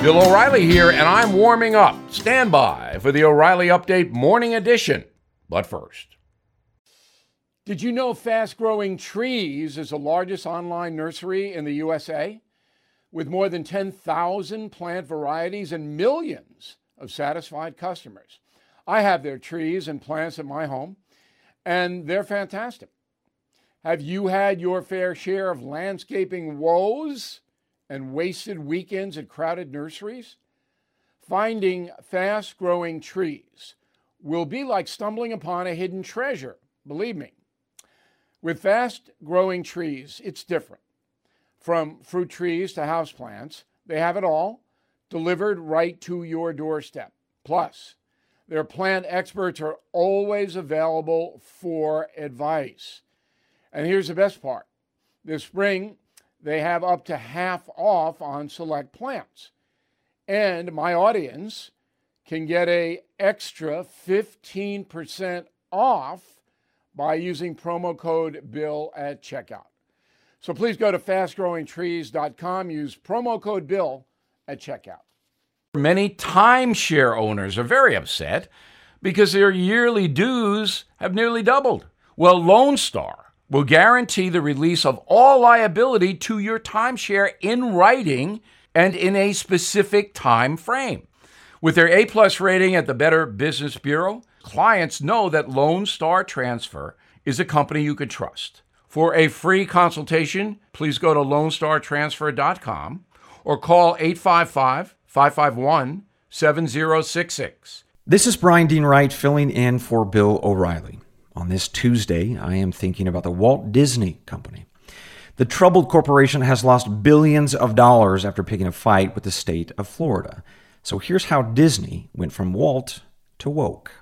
Bill O'Reilly here, and I'm warming up. Stand by for the O'Reilly Update Morning Edition. But first, did you know Fast Growing Trees is the largest online nursery in the USA? With more than 10,000 plant varieties and millions of satisfied customers. I have their trees and plants at my home, and they're fantastic. Have you had your fair share of landscaping woes? And wasted weekends at crowded nurseries? Finding fast growing trees will be like stumbling upon a hidden treasure, believe me. With fast growing trees, it's different. From fruit trees to houseplants, they have it all delivered right to your doorstep. Plus, their plant experts are always available for advice. And here's the best part this spring, they have up to half off on select plants. And my audience can get a extra 15% off by using promo code BILL at checkout. So please go to fastgrowingtrees.com, use promo code BILL at checkout. Many timeshare owners are very upset because their yearly dues have nearly doubled. Well, Lone Star will guarantee the release of all liability to your timeshare in writing and in a specific time frame. With their A plus rating at the Better Business Bureau, clients know that Lone Star Transfer is a company you can trust. For a free consultation, please go to lonestartransfer.com or call 855 551 7066. This is Brian Dean Wright filling in for Bill O'Reilly. On this Tuesday, I am thinking about the Walt Disney Company. The troubled corporation has lost billions of dollars after picking a fight with the state of Florida. So here's how Disney went from Walt to woke.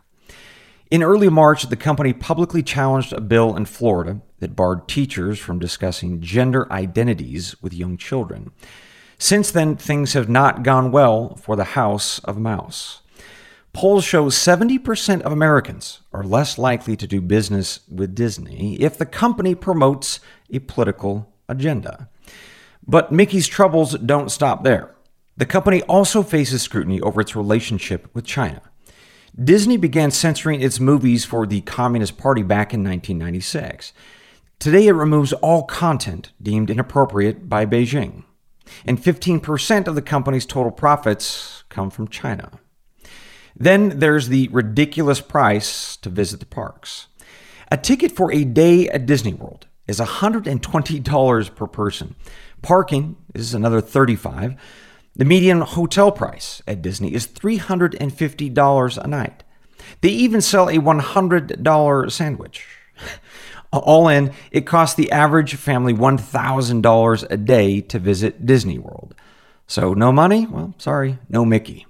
In early March, the company publicly challenged a bill in Florida that barred teachers from discussing gender identities with young children. Since then, things have not gone well for the House of Mouse. Polls show 70% of Americans are less likely to do business with Disney if the company promotes a political agenda. But Mickey's troubles don't stop there. The company also faces scrutiny over its relationship with China. Disney began censoring its movies for the Communist Party back in 1996. Today, it removes all content deemed inappropriate by Beijing. And 15% of the company's total profits come from China. Then there's the ridiculous price to visit the parks. A ticket for a day at Disney World is $120 per person. Parking is another 35. The median hotel price at Disney is $350 a night. They even sell a $100 sandwich. All in, it costs the average family $1,000 a day to visit Disney World. So, no money? Well, sorry, no Mickey.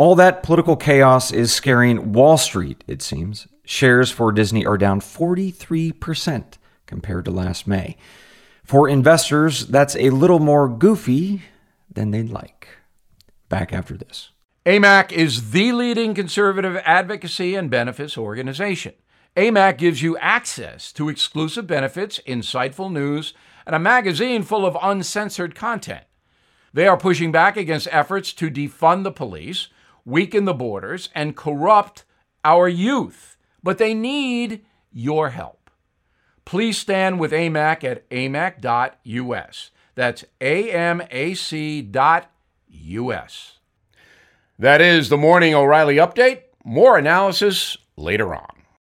All that political chaos is scaring Wall Street, it seems. Shares for Disney are down 43% compared to last May. For investors, that's a little more goofy than they'd like. Back after this. AMAC is the leading conservative advocacy and benefits organization. AMAC gives you access to exclusive benefits, insightful news, and a magazine full of uncensored content. They are pushing back against efforts to defund the police weaken the borders, and corrupt our youth. But they need your help. Please stand with AMAC at amac.us. That's amac.us. That is the Morning O'Reilly Update. More analysis later on.